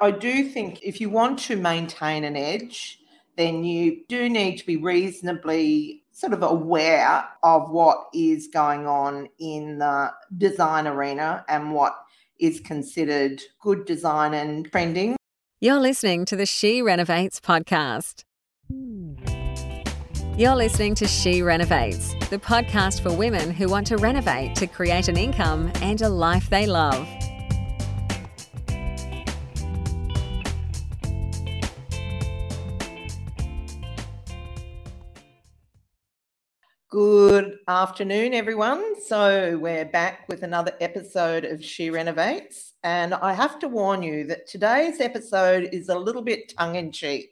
I do think if you want to maintain an edge, then you do need to be reasonably sort of aware of what is going on in the design arena and what is considered good design and trending. You're listening to the She Renovates podcast. You're listening to She Renovates, the podcast for women who want to renovate to create an income and a life they love. Good afternoon, everyone. So, we're back with another episode of She Renovates. And I have to warn you that today's episode is a little bit tongue in cheek.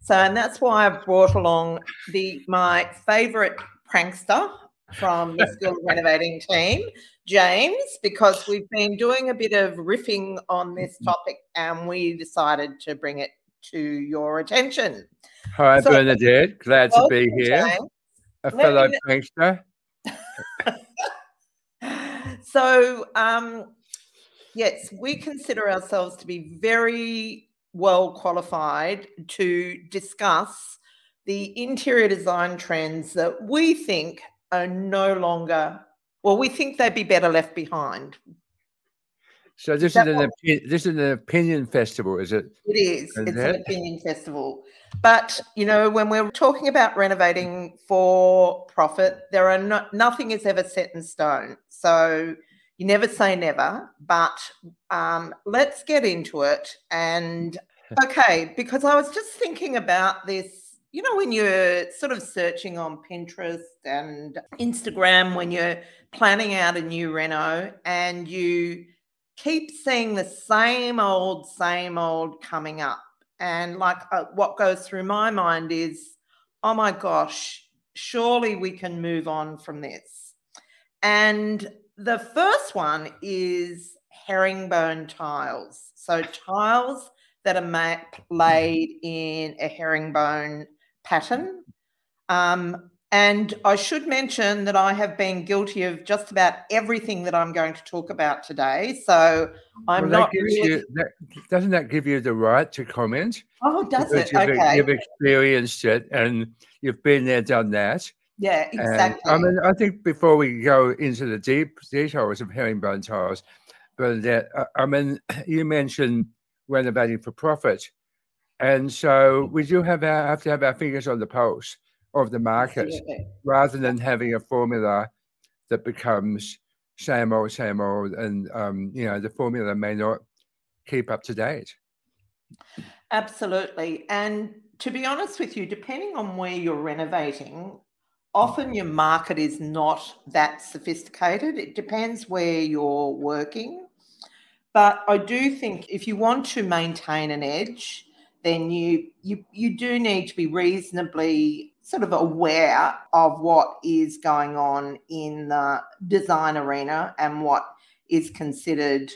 So, and that's why I've brought along the my favorite prankster from the School Renovating team, James, because we've been doing a bit of riffing on this mm-hmm. topic and we decided to bring it to your attention. Hi, so, Bernadette. Glad to be here. James a fellow prankster. so, um, yes, we consider ourselves to be very well qualified to discuss the interior design trends that we think are no longer, well, we think they'd be better left behind. So this is, is an this is an opinion festival, is it? It is. is it's it? an opinion festival. But you know, when we're talking about renovating for profit, there are no, nothing is ever set in stone. So you never say never. But um, let's get into it. And okay, because I was just thinking about this you know, when you're sort of searching on Pinterest and Instagram, when you're planning out a new reno and you keep seeing the same old, same old coming up. And like uh, what goes through my mind is, oh my gosh, surely we can move on from this. And the first one is herringbone tiles. So tiles that are made, laid in a herringbone pattern. Um, and I should mention that I have been guilty of just about everything that I'm going to talk about today. So I'm well, not. Really... You, that, doesn't that give you the right to comment? Oh, does because it? You've, okay. You've experienced it and you've been there, done that. Yeah, exactly. And, I mean, I think before we go into the deep details of herringbone tiles, but that I mean, you mentioned renovating for profit, and so we do have our, have to have our fingers on the pulse of the market rather than having a formula that becomes same old, same old, and um, you know the formula may not keep up to date. Absolutely, and to be honest with you, depending on where you're renovating, often your market is not that sophisticated. It depends where you're working, but I do think if you want to maintain an edge, then you you you do need to be reasonably sort of aware of what is going on in the design arena and what is considered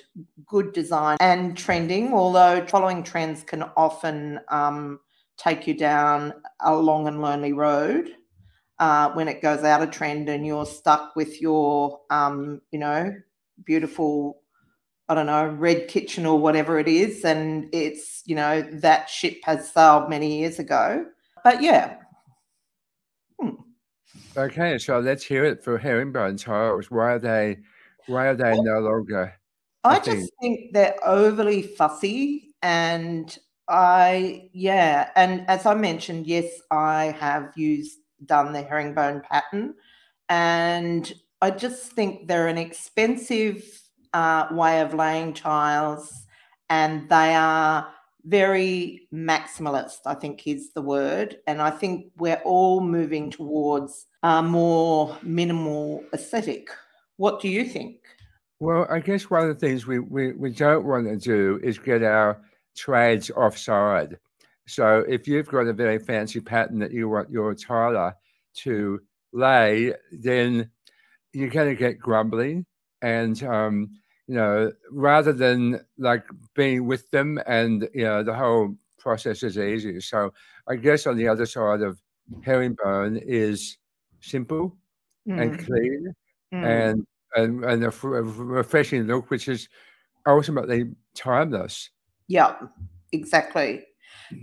good design and trending, although following trends can often um, take you down a long and lonely road uh, when it goes out of trend and you're stuck with your, um, you know, beautiful, I don't know, red kitchen or whatever it is. And it's, you know, that ship has sailed many years ago. But yeah, Okay, so let's hear it for herringbone tiles. Why are they? Why are they no longer? I just think they're overly fussy, and I yeah, and as I mentioned, yes, I have used done the herringbone pattern, and I just think they're an expensive uh, way of laying tiles, and they are very maximalist, I think is the word. And I think we're all moving towards a more minimal aesthetic. What do you think? Well, I guess one of the things we, we, we don't want to do is get our trades offside. So if you've got a very fancy pattern that you want your tiler to lay, then you're going to get grumbling and um, you know, rather than like being with them and, you know, the whole process is easy. So I guess on the other side of herringbone is simple mm. and clean mm. and, and, and a, a refreshing look, which is ultimately timeless. Yeah, exactly.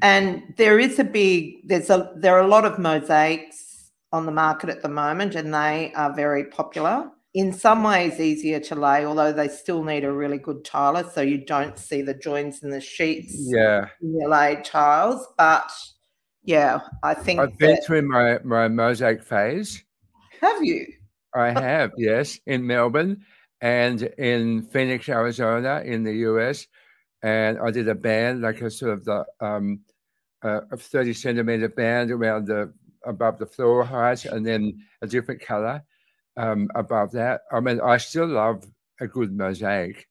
And there is a big there's a there are a lot of mosaics on the market at the moment, and they are very popular. In some ways, easier to lay, although they still need a really good tiler, so you don't see the joins in the sheets. Yeah, in your laid tiles, but yeah, I think I've been through my my mosaic phase. Have you? I have, yes, in Melbourne and in Phoenix, Arizona, in the US and I did a band, like a sort of the um, uh, a 30 centimeter band around the above the floor height, and then a different color um, above that. I mean, I still love a good mosaic,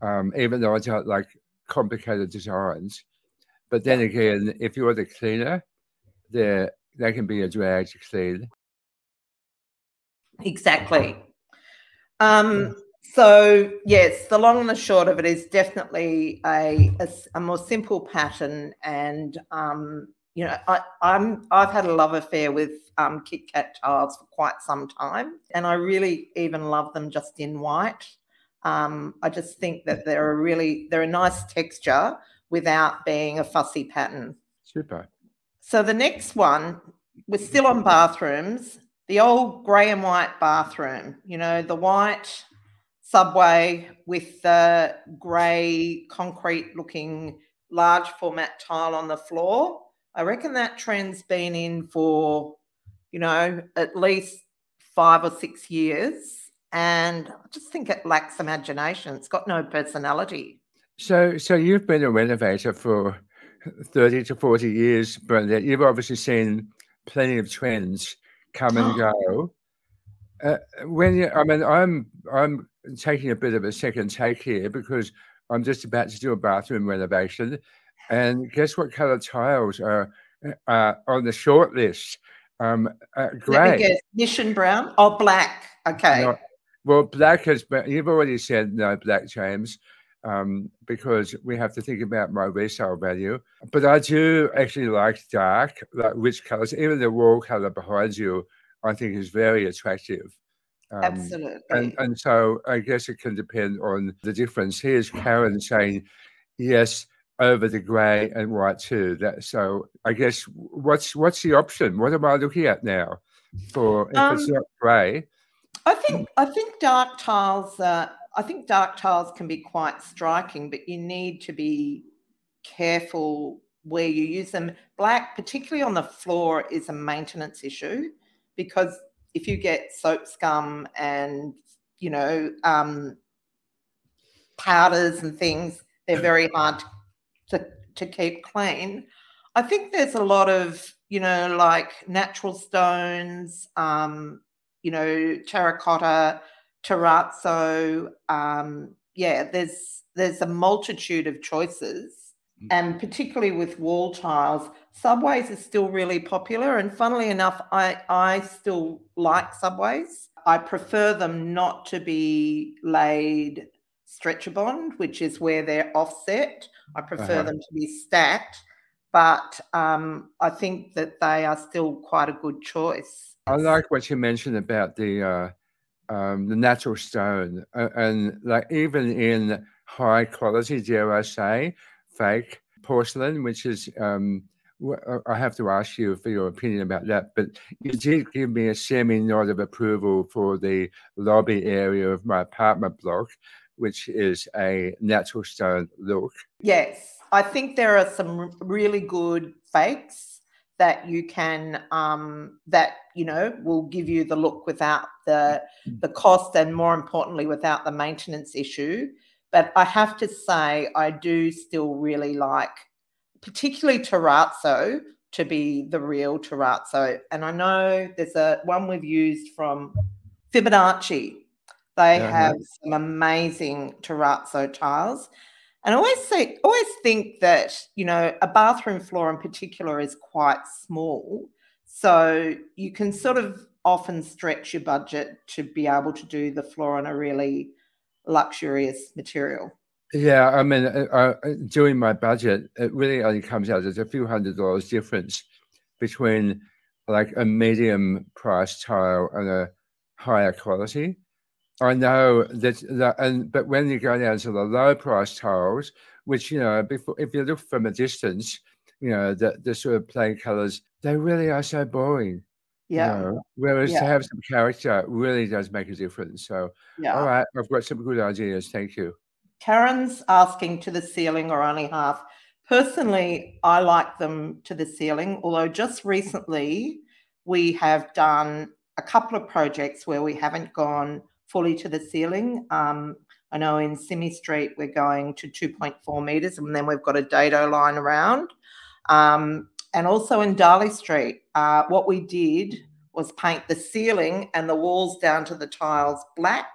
um, even though I don't like complicated designs. But then again, if you're the cleaner, there they can be a drag to clean. Exactly. Um, so yes, the long and the short of it is definitely a, a, a more simple pattern, and um, you know, I, am I've had a love affair with um, Kit Kat tiles for quite some time, and I really even love them just in white. Um, I just think that they're a really they're a nice texture without being a fussy pattern. Super. So the next one, we're still on bathrooms. The old grey and white bathroom, you know, the white subway with the grey concrete looking large format tile on the floor. I reckon that trend's been in for, you know, at least five or six years. And I just think it lacks imagination. It's got no personality. So, so you've been a renovator for 30 to 40 years, Brenda. You've obviously seen plenty of trends come and go. Uh, when you, I mean, I'm I'm taking a bit of a second take here because I'm just about to do a bathroom renovation, and guess what color tiles are uh, on the short list? Um, uh, grey. Mission brown or black. Okay. No, well, black has been. You've already said no black, James. Um, because we have to think about my resale value. But I do actually like dark, like rich colors. Even the wall color behind you, I think, is very attractive. Um, Absolutely. And, and so I guess it can depend on the difference. Here's Karen saying, yes, over the grey and white too. That so I guess what's what's the option? What am I looking at now for if um, it's not grey? I think I think dark tiles. Uh, I think dark tiles can be quite striking, but you need to be careful where you use them. Black, particularly on the floor, is a maintenance issue because if you get soap scum and you know um, powders and things, they're very hard to, to keep clean. I think there's a lot of you know like natural stones, um, you know terracotta, terrazzo. Um, yeah, there's there's a multitude of choices Mm. and particularly with wall tiles, subways are still really popular. And funnily enough, I, I still like subways. I prefer them not to be laid stretcher bond, which is where they're offset. I prefer uh-huh. them to be stacked, but um, I think that they are still quite a good choice. I like what you mentioned about the uh, um, the natural stone, uh, and like even in high quality, dare I say, fake porcelain, which is um, I have to ask you for your opinion about that. But you did give me a semi nod of approval for the lobby area of my apartment block, which is a natural stone look. Yes, I think there are some really good fakes that you can um, that you know will give you the look without the the cost and more importantly without the maintenance issue but I have to say, I do still really like, particularly terrazzo, to be the real terrazzo. And I know there's a one we've used from Fibonacci. They yeah, have some amazing terrazzo tiles. And I always say, always think that, you know, a bathroom floor in particular is quite small. So you can sort of often stretch your budget to be able to do the floor on a really luxurious material. Yeah, I mean, uh, uh, doing my budget, it really only comes out as a few hundred dollars difference between like a medium price tile and a higher quality. I know that, that and but when you go down to the low price tiles, which you know, before if you look from a distance, you know, the the sort of plain colors, they really are so boring. Yeah. You know? Whereas Yeah. to have some character really does make a difference. So, Yeah. all right, I've got some good ideas. Thank you. Karen's asking to the ceiling or only half. Personally, I like them to the ceiling, although just recently we have done a couple of projects where we haven't gone fully to the ceiling. Um, I know in Simi Street we're going to 2.4 meters and then we've got a dado line around. Um, and also in Darley Street, uh, what we did was paint the ceiling and the walls down to the tiles black.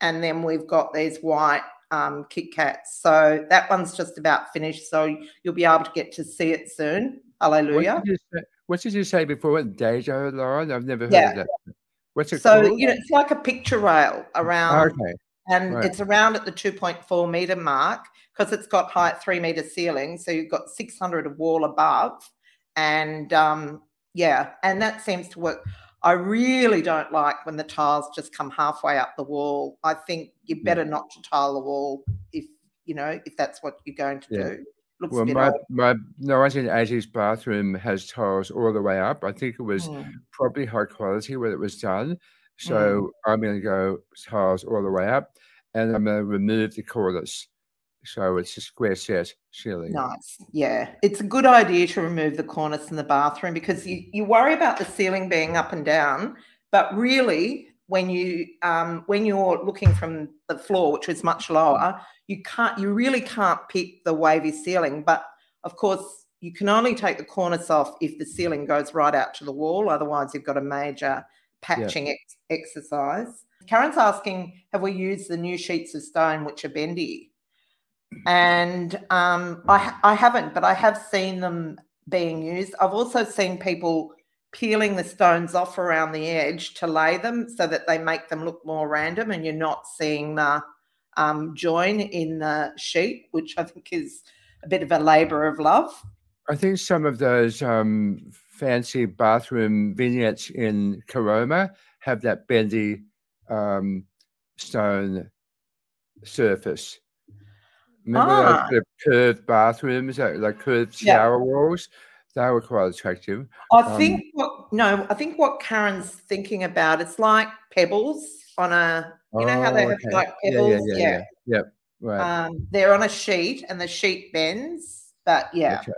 And then we've got these white um, Kit Kats. So that one's just about finished. So you'll be able to get to see it soon. Hallelujah. What did you say, what did you say before? Dado line? I've never heard Yeah. of that. What's it So, called? you know, it's like a picture rail around, okay. and right. it's around at the 2.4 meter mark because it's got height three meter ceiling. So you've got 600 of wall above. And um, yeah, and that seems to work. I really don't like when the tiles just come halfway up the wall. I think you better not to tile the wall if you know if that's what you're going to Yeah. do. Looks Well, my, odd. my 1980s bathroom has tiles all the way up. I think it was Mm. probably high quality when it was done. Mm. So I'm going to go tiles all the way up and I'm going to remove the cornice. So it's a square set ceiling. Nice. Yeah. It's a good idea to remove the cornice in the bathroom because you, you worry about the ceiling being up and down, but really when you um, when you're looking from the floor, which is much lower, you can't you really can't pick the wavy ceiling. But of course, you can only take the cornice off if the ceiling goes right out to the wall. Otherwise, you've got a major patching ex- exercise. Karen's asking, have we used the new sheets of stone which are bendy? and um, I, I haven't, but I have seen them being used. I've also seen people peeling the stones off around the edge to lay them so that they make them look more random and you're not seeing the um, join in the sheet, which I think is a bit of a labour of love. I think some of those um, fancy bathroom vignettes in Caroma have that bendy um, stone surface. Remember Ah. those curved bathrooms, like, curved Yeah. shower walls? They were quite attractive. I Um, think what no, I think what Karen's thinking about it's like pebbles on a you know how they Oh, have okay. like Yeah, pebbles, yeah, yeah, yeah. Yep. Right. Um, they're on a sheet and the sheet bends, but yeah. Okay.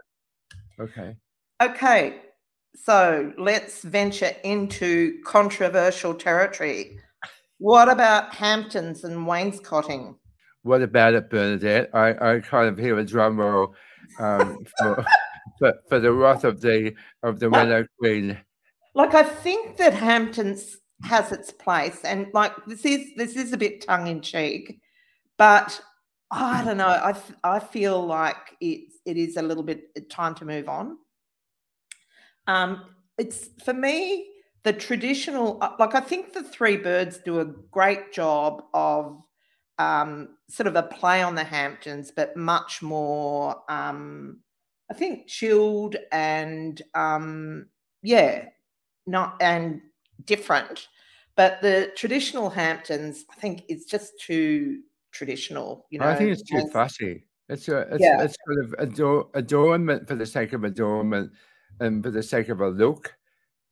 Okay. Okay, so let's venture into controversial territory. What about Hamptons and wainscoting? What about it, Bernadette? I, I kind of hear a drum roll um, for, for for the wrath of the of the Well- Reno Queen. Like, I think that Hamptons has its place, and like this is this is a bit tongue in cheek, but I don't know. I I feel like it's it is a little bit uh, time to move on. Um, it's for me the traditional. uh, Like I think the Three Birds do a great job of um, sort of a play on the Hamptons, but much more. Um, I think chilled and um, yeah, not and different. But the traditional Hamptons, I think, is just too traditional. You know, I think it's too and- fussy. It's a it's, Yeah. it's sort of ador- adornment for the sake of adornment and for the sake of a look.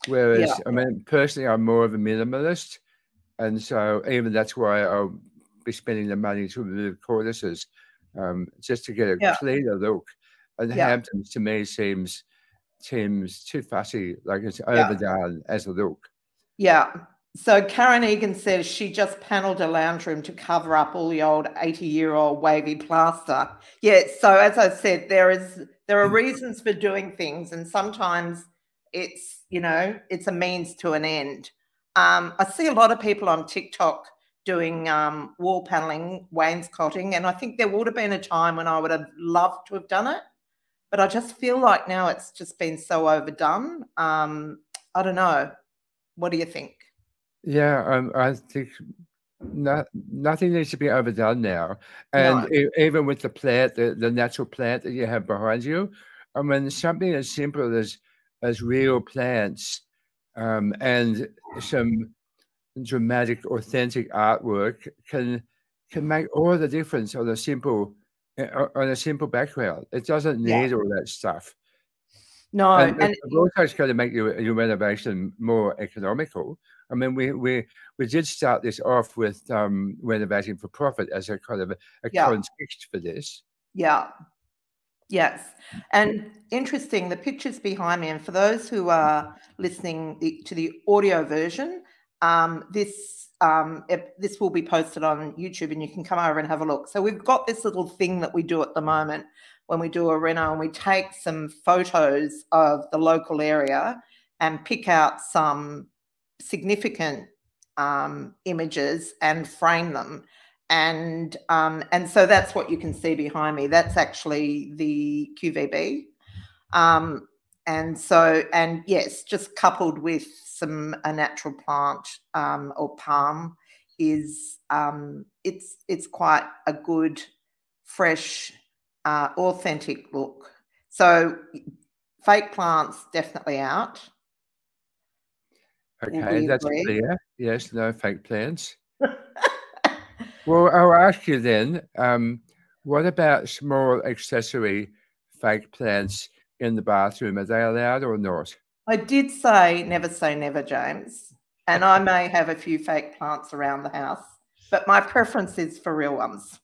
Whereas, I mean, personally, I'm more of a minimalist, and so even that's why I'll be spending the money to remove cornices, um, just to get a Yeah. cleaner look. And Yeah. Hamptons to me seems seems too fussy, like it's Yeah. overdone as a look. Yeah. So Karen Egan says she just panelled a lounge room to cover up all the old 80 year old wavy plaster. Yeah. So as I said, there is there are reasons for doing things, and sometimes it's you know it's a means to an end. Um, I see a lot of people on TikTok doing um, wall paneling, wainscoting, and I think there would have been a time when I would have loved to have done it, but I just feel like now it's just been so overdone. Um, I don't know. What do you think? Yeah, um, I think no, nothing needs to be overdone now. And e- even with the plant, the, the natural plant that you have behind you, I mean, something as simple as as real plants um, and some dramatic, authentic artwork can can make all the difference on a simple on a simple background. It doesn't need yeah. all that stuff. No, and, and it also it's going to make your, your renovation more economical. I mean, we we we did start this off with um, renovating for profit as a kind of a, a yeah. context for this. Yeah. Yes. And interesting, the pictures behind me, and for those who are listening to the audio version, um, this um, this will be posted on YouTube and you can come over and have a look. So we've got this little thing that we do at the moment when we do a reno and we take some photos of the local area and pick out some significant um, images and frame them. And um, and so that's what you can see behind me. That's actually the QVB. Um, and so and yes, just coupled with some a natural plant um, or palm is um, it's it's quite a good fresh uh, authentic look. So fake plants definitely out. Okay, that's clear. Yes, no fake plants. well, I'll ask you then. Um, what about small accessory fake plants in the bathroom? Are they allowed or not? I did say never say never, James. And I may have a few fake plants around the house, but my preference is for real ones.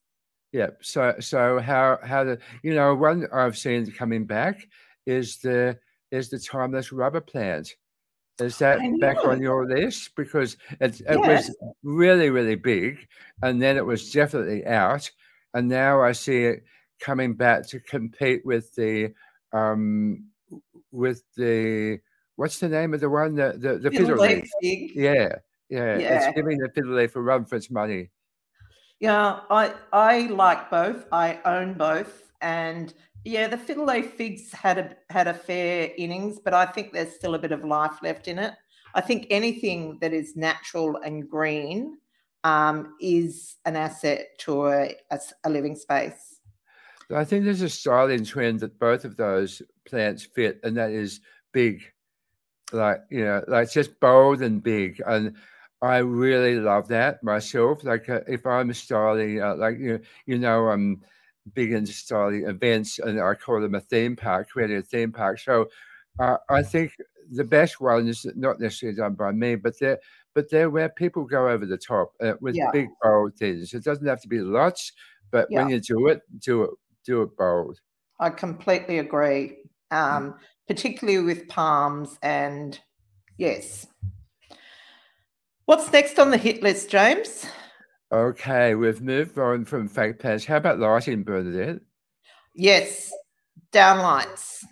Yeah. So so how how the you know one I've seen coming back is the is the timeless rubber plant. Is that back on your list? Because it, it was really, really big and then it was definitely out. And now I see it coming back to compete with the um with the what's the name of the one? The the, the fiddle leaf. Yeah, yeah, yeah. It's giving the fiddle leaf a run for its money. Yeah, I I like both. I own both, and yeah, the fiddle leaf figs had a had a fair innings, but I think there's still a bit of life left in it. I think anything that is natural and green um, is an asset to a, a, a living space. I think there's a styling trend that both of those plants fit, and that is big, like you know, like just bold and big. And I really love that myself. Like uh, if I'm styling, uh, like you, you know, I'm big into styling events, and I call them a theme park, creating a theme park. So uh, I think the best one is not necessarily done by me, but they're but they're where people go over the top uh, with yeah. big bold things. It doesn't have to be lots, but yeah. when you do it, do it, do it bold. I completely agree, mm. um, particularly with palms and yes. What's next on the hit list, James? Okay, we've moved on from fake plants. How about lighting, Bernadette? Yes, downlights.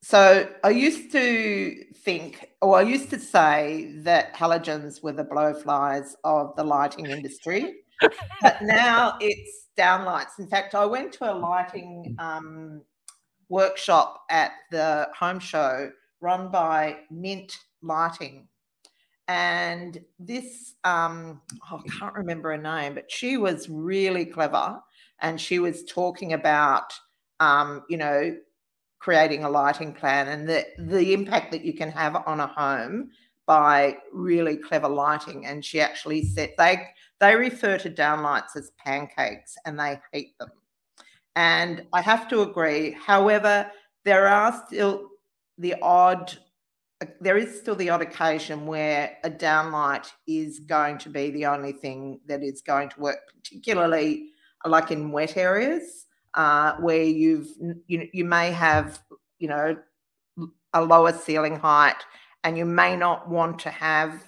So I used to think, or I used to say that halogens were the blowflies of the lighting industry, but now it's downlights. In fact, I went to a lighting um, workshop at the home show run by Mint Lighting and this um, oh, I can't remember her name, but she was really clever, and she was talking about um, you know creating a lighting plan and the the impact that you can have on a home by really clever lighting. And she actually said they they refer to downlights as pancakes, and they hate them. And I have to agree. However, there are still the odd there is still the odd occasion where a downlight is going to be the only thing that is going to work, particularly like in wet areas uh, where you've you, you may have you know a lower ceiling height and you may not want to have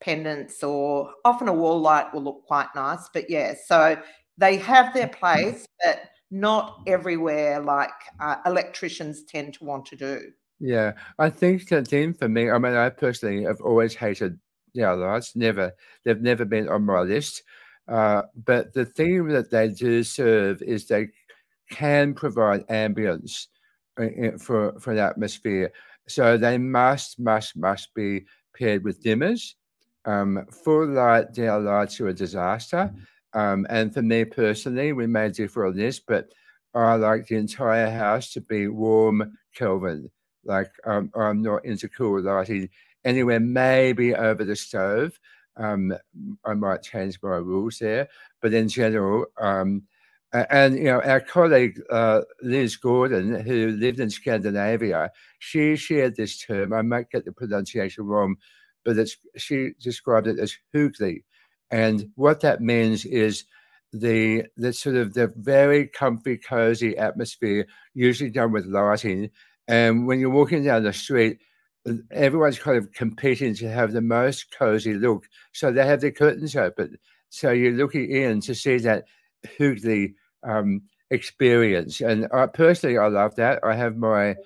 pendants or often a wall light will look quite nice but yeah so they have their place but not everywhere like uh, electricians tend to want to do yeah, I think the thing for me, I mean, I personally have always hated downlights. Never, they've never been on my list. Uh, but the thing that they do serve is they can provide ambience for for an atmosphere. So they must, must, must be paired with dimmers. Um, full light downlights are a disaster. Um, and for me personally, we may differ on this, but I like the entire house to be warm Kelvin like um, I'm not into cool lighting anywhere, maybe over the stove. Um, I might change my rules there, but in general, um, and you know our colleague uh, Liz Gordon, who lived in Scandinavia, she shared this term. I might get the pronunciation wrong, but it's she described it as hygge, and what that means is the the sort of the very comfy, cozy atmosphere, usually done with lighting. And when you're walking down the street, everyone's kind of competing to have the most cozy look. So they have the curtains open. So you're looking in to see that hygge um, experience. And I, personally, I love that. I have my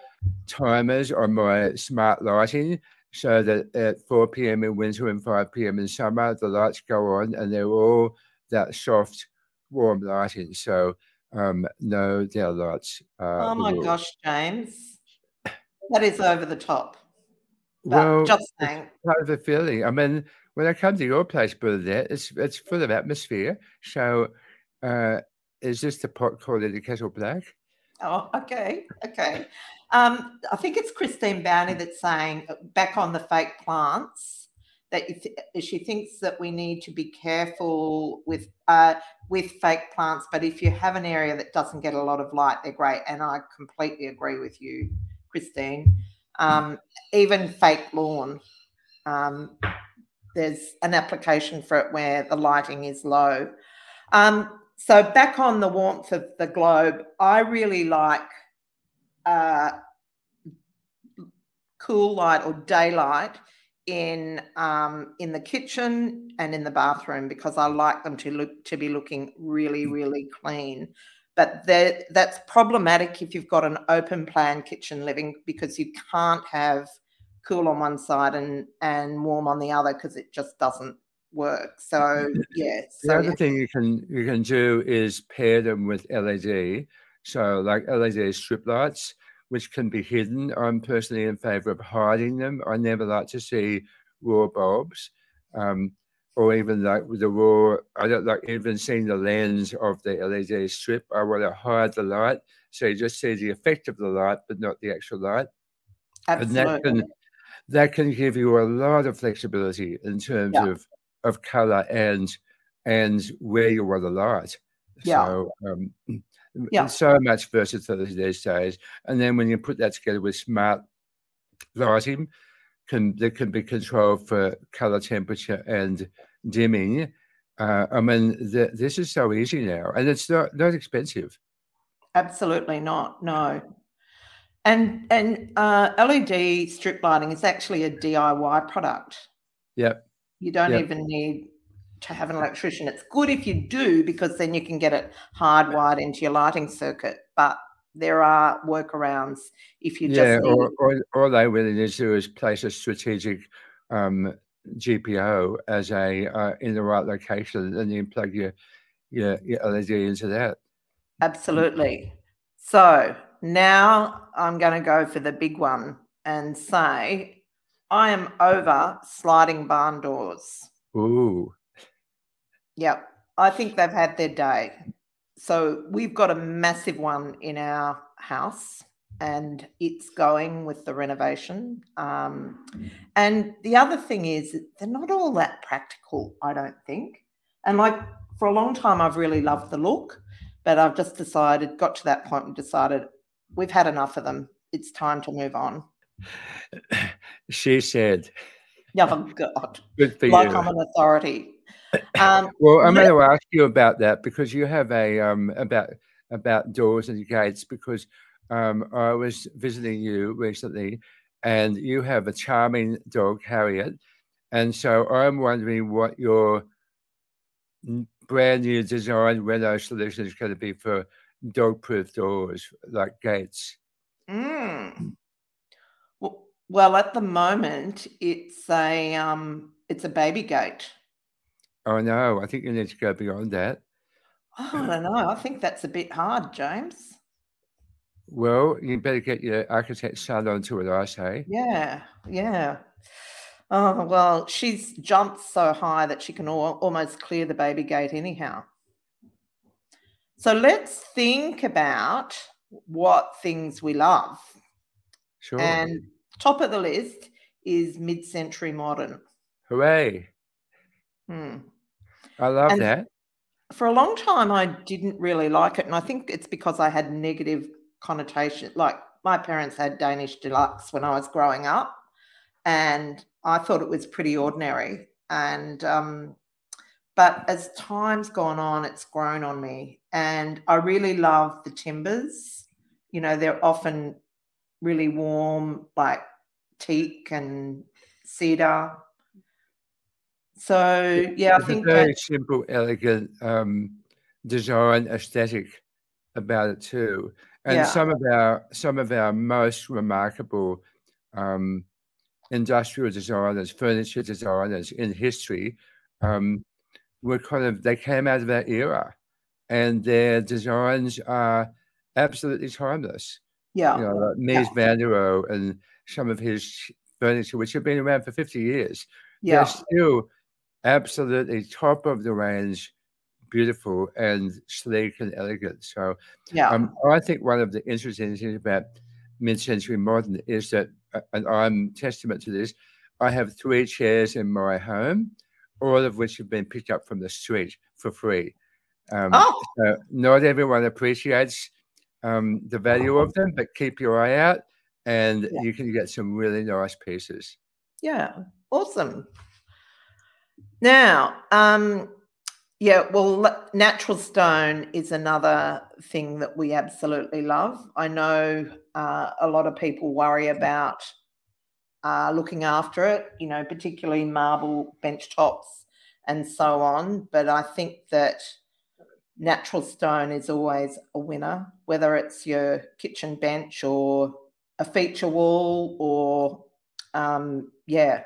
timers on my smart lighting so that at 4 p.m. in winter and 5 p.m. in summer, the lights go on and they're all that soft, warm lighting. So um, no, they're lights. Uh, oh my gosh, James. That is over the top. Well, just saying. Part of the feeling. I mean, when I come to your place, Bernadette, it's it's full of atmosphere. So, uh, is this the pot calling the kettle black? Oh, okay, okay. Um, I think it's Christine Bowney that's saying uh, back on the fake plants that if, she thinks that we need to be careful with uh, with fake plants. But if you have an area that doesn't get a lot of light, they're great, and I completely agree with you, Christine. Um, even fake lawn, um, there's an application for it where the lighting is low. Um, so back on the warmth of the globe, I really like uh, cool light or daylight in um, in the kitchen and in the bathroom because I like them to look to be looking really really clean. But that's problematic if you've got an open plan kitchen living because you can't have cool on one side and and warm on the other because it just doesn't work. So yeah. So, the other yeah. thing you can you can do is pair them with LED. So like LED strip lights, which can be hidden. I'm personally in favor of hiding them. I never like to see raw bulbs. Um, or even like with the raw, I don't like even seeing the lens of the LED strip. I want to hide the light. So you just see the effect of the light, but not the actual light. Absolutely. And that can, that can give you a lot of flexibility in terms yeah. of of color and and where you want the light. Yeah. So um, yeah. so much versatility these days. And then when you put that together with smart lighting, can that can be controlled for color temperature and dimming. Uh, I mean, the, this is so easy now, and it's not not expensive. Absolutely not. No. And and uh, LED strip lighting is actually a DIY product. Yep. You don't yep. even need to have an electrician. It's good if you do because then you can get it hardwired into your lighting circuit. But there are workarounds if you yeah, just or, or, all they really need to do is place a strategic um, GPO as a uh, in the right location, and you plug your your, your LED into that. Absolutely. So now I'm going to go for the big one and say I am over sliding barn doors. Ooh. Yep. I think they've had their day. So we've got a massive one in our house and it's going with the renovation. Um, and the other thing is, they're not all that practical, I don't think. And like for a long time, I've really loved the look, but I've just decided, got to that point and decided we've had enough of them. It's time to move on. She said, Oh, God. Good for like you. I'm an authority. Um, well, I'm going to ask you about that because you have a um, about about doors and gates because um, I was visiting you recently, and you have a charming dog, Harriet, and so I'm wondering what your brand new design reno solution is going to be for dog-proof doors like gates. Mm. Well, at the moment, it's a um, it's a baby gate. Oh no, I think you need to go beyond that. Oh, I don't know. I think that's a bit hard, James. Well, you better get your architect son onto it, I say. Yeah, yeah. Oh, well, she's jumped so high that she can al- almost clear the baby gate anyhow. So let's think about what things we love. Sure. And top of the list is mid century modern. Hooray. Hmm. I love and, that. for a long time, I didn't really like it. And I think it's because I had negative connotation. Like my parents had Danish deluxe when I was growing up, and I thought it was pretty ordinary. And, um, but as time's gone on, it's grown on me. And I really love the timbers. You know, they're often really warm, like teak and cedar. So yeah, it's I think very that, simple, elegant um, design aesthetic about it too. And Yeah. some of our some of our most remarkable um, industrial designers, furniture designers in history, um, were kind of they came out of that era, and their designs are absolutely timeless. Yeah, You know, like Mies van der Rohe and some of his furniture, which have been around for fifty years, yeah, they're still absolutely top of the range, beautiful and sleek and elegant. So yeah, um, I think one of the interesting things about mid-century modern is that, uh, and I'm testament to this. I have three chairs in my home, all of which have been picked up from the street for free. Um, Oh. so not everyone appreciates um, the value of them, but keep your eye out, and Yeah. you can get some really nice pieces. yeah. Awesome. Now, um, yeah, well, natural stone is another thing that we absolutely love. I know uh, a lot of people worry about uh, looking after it, you know, particularly marble bench tops and so on. But I think that natural stone is always a winner, whether it's your kitchen bench or a feature wall or, um, yeah.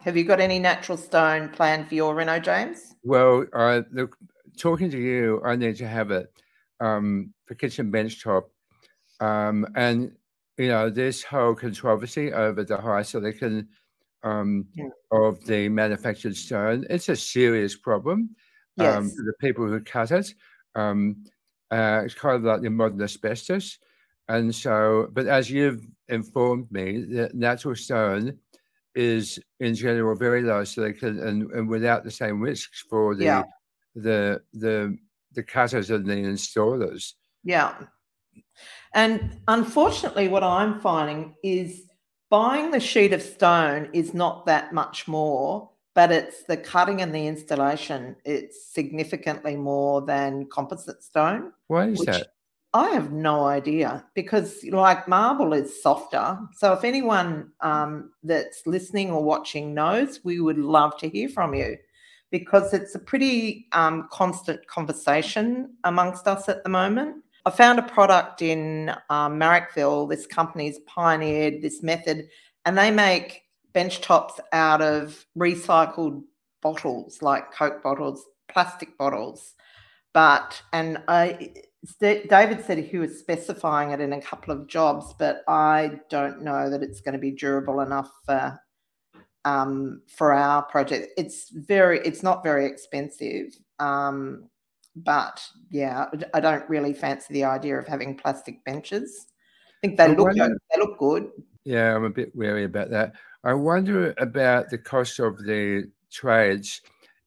Have you got any natural stone planned for your Reno, James? Well, I look talking to you. I need to have it um, for kitchen bench top, um, and you know this whole controversy over the high silicon um, Yeah. of the manufactured stone. It's a serious problem um, Yes. for the people who cut it. Um, uh, it's kind of like the modern asbestos, and so. But as you've informed me, the natural stone is in general very low silicon and, and without the same risks for the Yeah. the the the cutters and the installers. Yeah. And unfortunately, what I'm finding is buying the sheet of stone is not that much more, but it's the cutting and the installation. It's significantly more than composite stone. Why is that? I have no idea because, like, marble is softer. So, if anyone um, that's listening or watching knows, we would love to hear from you because it's a pretty um, constant conversation amongst us at the moment. I found a product in um, Marrickville. This company's pioneered this method, and they make bench tops out of recycled bottles, like Coke bottles, plastic bottles. But and I, David said he was specifying it in a couple of jobs, but I don't know that it's going to be durable enough for um, for our project. It's very, it's not very expensive, um, but yeah, I don't really fancy the idea of having plastic benches. I think they look they look good. Yeah, I'm a bit wary about that. I wonder about the cost of the trades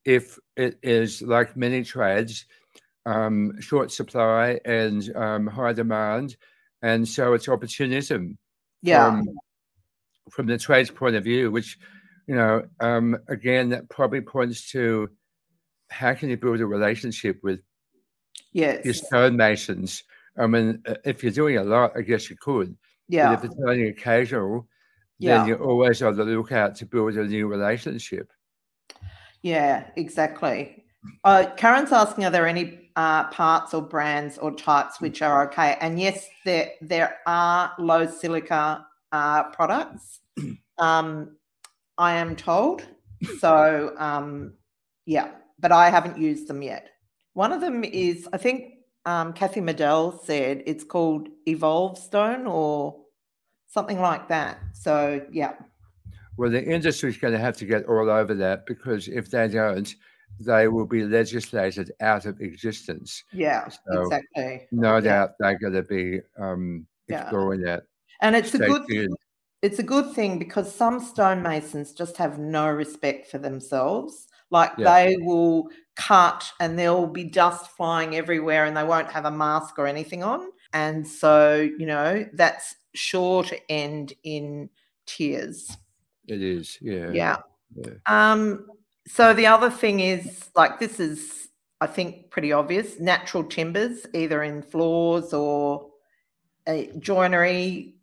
if it is like many trades, um, short supply and um, high demand, and so it's opportunism Yeah, from from the trades point of view, which you know, um, again, that probably points to how can you build a relationship with your yes, stonemasons? I mean, uh, if you're doing a lot, I guess you could. yeah, But if it's only occasional, Yeah. then you're always on the lookout to build a new relationship. yeah, exactly. Uh, Karen's asking, are there any uh, parts or brands or types which are okay? And yes, there there are low silica uh, products. Um, I am told. So um, yeah, but I haven't used them yet. One of them is, I think um, Kathy Medell said it's called Evolve Stone or something like that. So yeah, Well, the industry's going to have to get all over that because if they don't, they will be legislated out of existence. yeah, So, exactly. No Yeah. doubt they're going to be um, Yeah. exploring that. And it's a good tuned. it's a good thing because some stonemasons just have no respect for themselves. Like Yeah. they will cut and there'll be dust flying everywhere and they won't have a mask or anything on. And so, you know, that's sure to end in tears. It is, yeah. Yeah. yeah. Um, so the other thing is like this is, I think, pretty obvious. Natural timbers, either in floors or a joinery,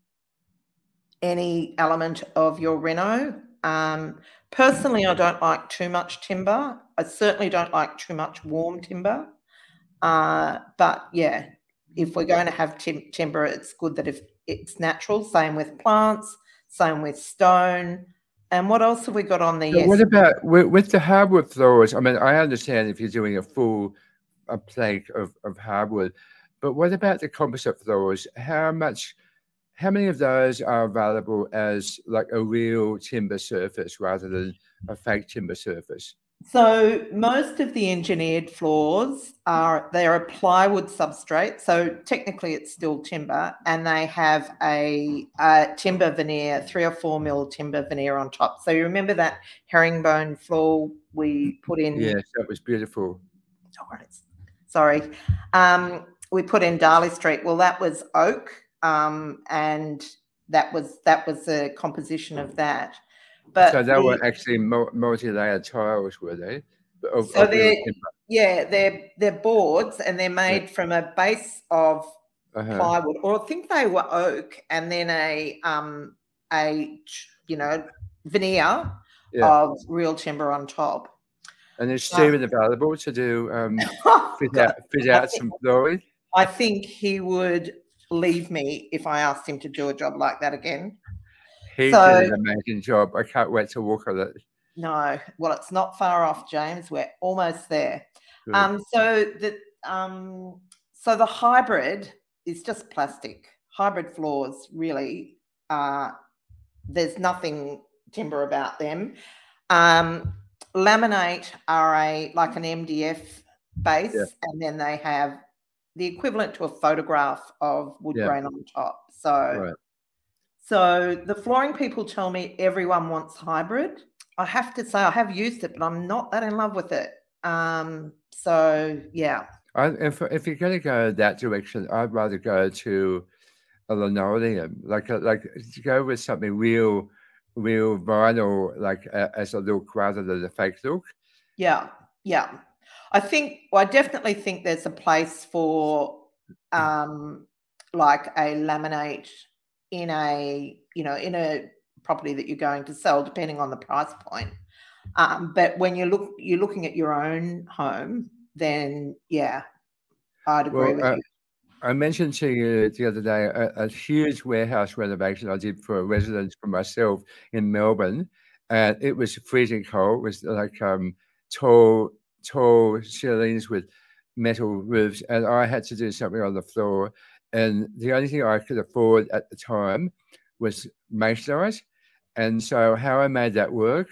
any element of your reno. Um, personally, I don't like too much timber. I certainly don't like too much warm timber. Uh, but yeah, if we're going to have tim- timber, it's good that if it's natural. Same with plants, same with stone. And what else have we got on there? Yes. What about with, with, the hardwood floors? I mean, I understand if you're doing a full a plank of, of hardwood, but what about the composite floors? How much, how many of those are available as like a real timber surface rather than a fake timber surface? So most of the engineered floors are they're a plywood substrate. So technically it's still timber, and they have a, a, timber veneer, three or four mil timber veneer on top. So you remember that herringbone floor we put in? Yes, that was beautiful. Sorry, um, we put in Darley Street. Well, that was oak, um, and that was that was the composition of that. But so they the, were actually multi-layered tiles, were they? Of, so of they're yeah, they're they're boards and they're made yeah. from a base of uh-huh. plywood, or I think they were oak, and then a um a you know veneer yeah. of real timber on top. And is Stephen um, available to do um, fit out fit out some flooring? I think he would leave me if I asked him to do a job like that again. He so, did an amazing job. I can't wait to walk on it. No, well, it's not far off, James. We're almost there. Um, so the um, so the hybrid is just plastic. Hybrid floors really uh, there's nothing timber about them. Um, laminate are a like an MDF base, yeah. and then they have the equivalent to a photograph of wood yeah. grain on top. So right. So the flooring people tell me everyone wants hybrid. I have to say I have used it, but I'm not that in love with it. Um, so yeah. I, if if you're going to go that direction, I'd rather go to a linoleum, like a, like go with something real, real vinyl, like a, as a look rather than a fake look. Yeah, yeah. I think well, I definitely think there's a place for um, like a laminate in a you know in a property that you're going to sell depending on the price point um, but when you look you're looking at your own home then yeah i'd agree well, with uh, you I mentioned to you the other day a, a, huge warehouse renovation I did for a residence for myself in Melbourne, and it was freezing cold. It was like um, tall, tall ceilings with metal roofs, and I had to do something on the floor. And the only thing I could afford at the time was masonite. And so how I made that work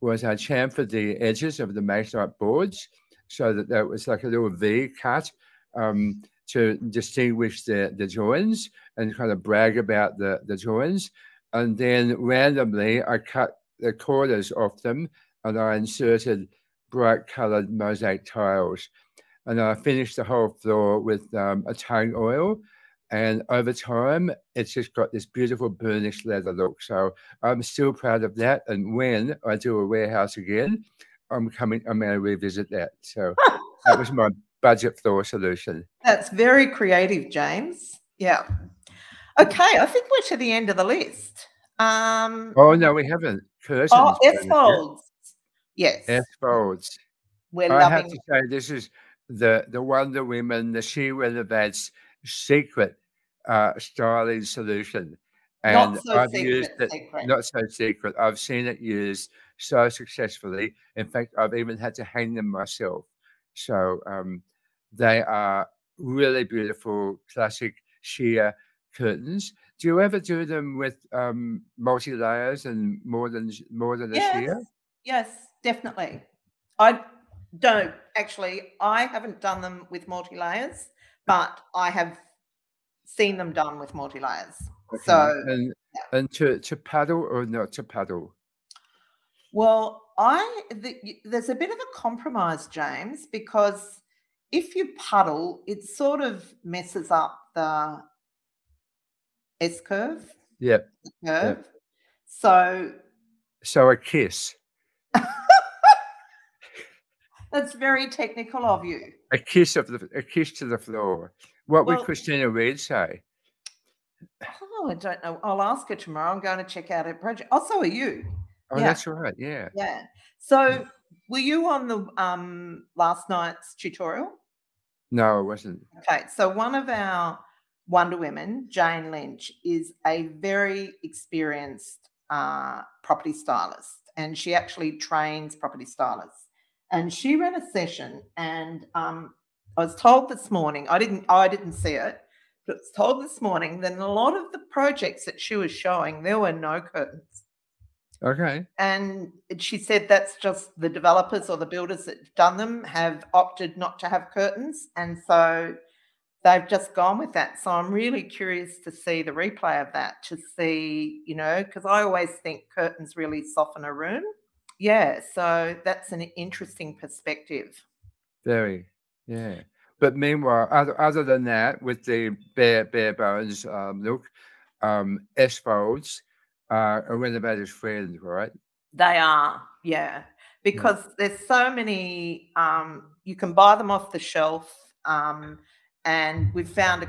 was I chamfered the edges of the masonite boards so that there was like a little V cut um, to distinguish the, the joins and kind of brag about the, the joins. And then randomly, I cut the corners off them and I inserted bright colored mosaic tiles. And I finished the whole floor with um, a tung oil and over time, it's just got this beautiful burnished leather look. So I'm still proud of that. And when I do a warehouse again, I'm coming, I'm going to revisit that. So that was my budget floor solution. That's very creative, James. Yeah. Okay, I think we're to the end of the list. Um, oh, no, we haven't. Curtains. Oh, S folds. Yes. S folds. We're I loving have to say, this is the, the Wonder Women, the She Renovates secret uh, styling solution. And not so I've secret, used it, secret. not so secret. I've seen it used so successfully. In fact, I've even had to hang them myself. So um, they are really beautiful, classic sheer curtains. Do you ever do them with um, multi layers and more than more than a yes. sheer? Yes, definitely. I don't actually. I haven't done them with multi layers but I have seen them done with multi layers. Okay. So and, yeah. and to to paddle or not to paddle? Well, I the, there's a bit of a compromise, James, because if you puddle, it sort of messes up the S curve. Yep. Curve. Yep. So. So a kiss. That's very technical of you. A kiss of the a kiss to the floor. What well, would Christina Reed say? Oh, I don't know. I'll ask her tomorrow. I'm going to check out her project. Oh, so are you? Oh, yeah. that's right. Yeah. Yeah. So were you on the um last night's tutorial? No, I wasn't. Okay. So one of our Wonder Women, Jane Lynch, is a very experienced uh, property stylist, and she actually trains property stylists. And she ran a session, and um, I was told this morning. I didn't. I didn't see it, but I was told this morning that in a lot of the projects that she was showing, there were no curtains. Okay. And she said that's just the developers or the builders that have done them have opted not to have curtains, and so they've just gone with that. So I'm really curious to see the replay of that to see, you know, because I always think curtains really soften a room. Yeah, so that's an interesting perspective. Very, yeah. But meanwhile, other, other than that, with the bare bare bones um, look, um, S folds are a renovator's friend, right? They are, yeah, because yeah. there's so many. Um, you can buy them off the shelf. Um, and we've found a,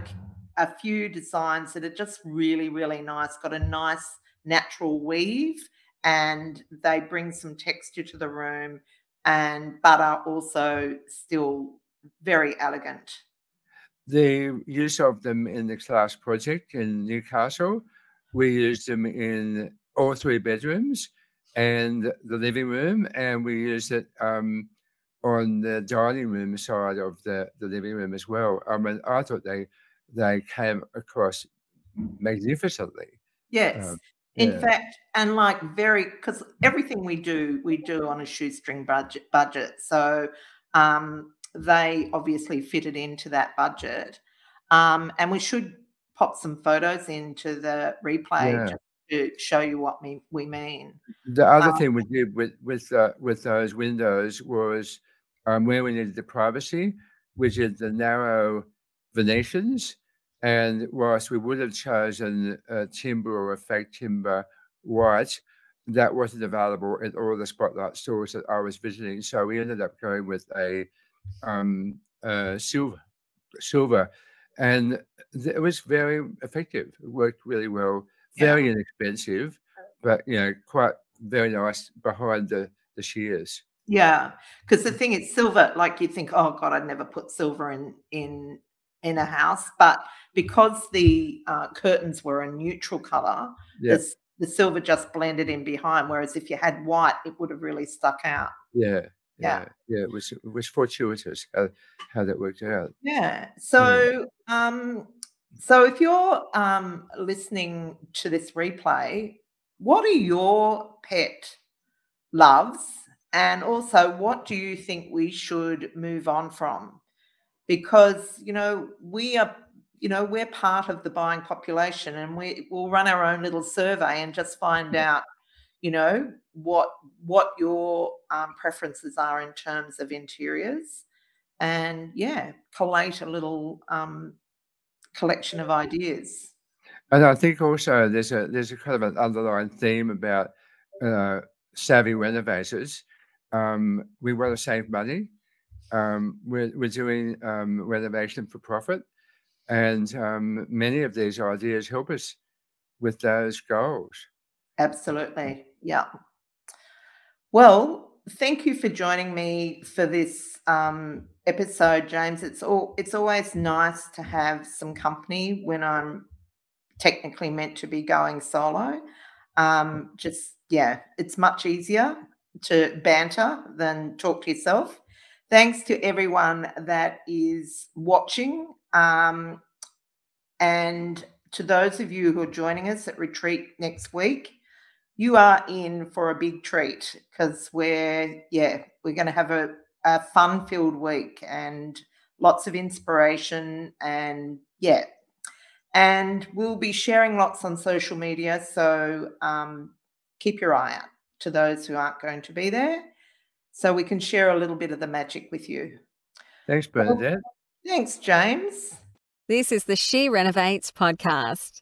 a few designs that are just really, really nice, got a nice natural weave, and they bring some texture to the room, and but are also still very elegant. The use of them in the class project in Newcastle, we used them in all three bedrooms and the living room, and we used it um, on the dining room side of the, the living room as well. I mean, I thought they they came across magnificently. Yes. Um, in yeah. fact, and like very because everything we do, we do on a shoestring budget budget. So um, they obviously fitted into that budget. Um, and we should pop some photos into the replay yeah. to show you what we, we mean. The other um, thing we did with with uh, with those windows was um, where we needed the privacy, which is the narrow Venetians. And whilst we would have chosen uh, timber or effect timber white, that wasn't available at all the spotlight stores that I was visiting. So we ended up going with a um, uh, silver, silver, and it was very effective. It worked really well. Very yeah. inexpensive, but you know, quite very nice behind the the shears. Yeah, because the thing is, silver. Like you think, oh God, I'd never put silver in in in a house, but because the uh, curtains were a neutral color, yeah. the, the silver just blended in behind. Whereas if you had white, it would have really stuck out. Yeah, yeah, yeah. It was it was fortuitous how, how that worked out. Yeah. So, yeah. um, so if you're um listening to this replay, what are your pet loves and also, what do you think we should move on from? Because, you know, we are, you know, we're part of the buying population and we will run our own little survey and just find out, you know, what what your um, preferences are in terms of interiors and yeah, collate a little um, collection of ideas. And I think also there's a there's a kind of an underlying theme about uh, savvy renovators um, we want to save money. Um, we're, we're doing um, renovation for profit. And um, many of these ideas help us with those goals. Absolutely. Yeah. Well, thank you for joining me for this um, episode, James. It's all it's always nice to have some company when I'm technically meant to be going solo. Um, just yeah, it's much easier to banter than talk to yourself. Thanks to everyone that is watching. Um, and to those of you who are joining us at retreat next week, you are in for a big treat because we're, yeah, we're going to have a, a fun filled week and lots of inspiration and, yeah. And we'll be sharing lots on social media. So um, keep your eye out to those who aren't going to be there so we can share a little bit of the magic with you. Thanks, Bernadette. Well, thanks, James. This is the She Renovates podcast.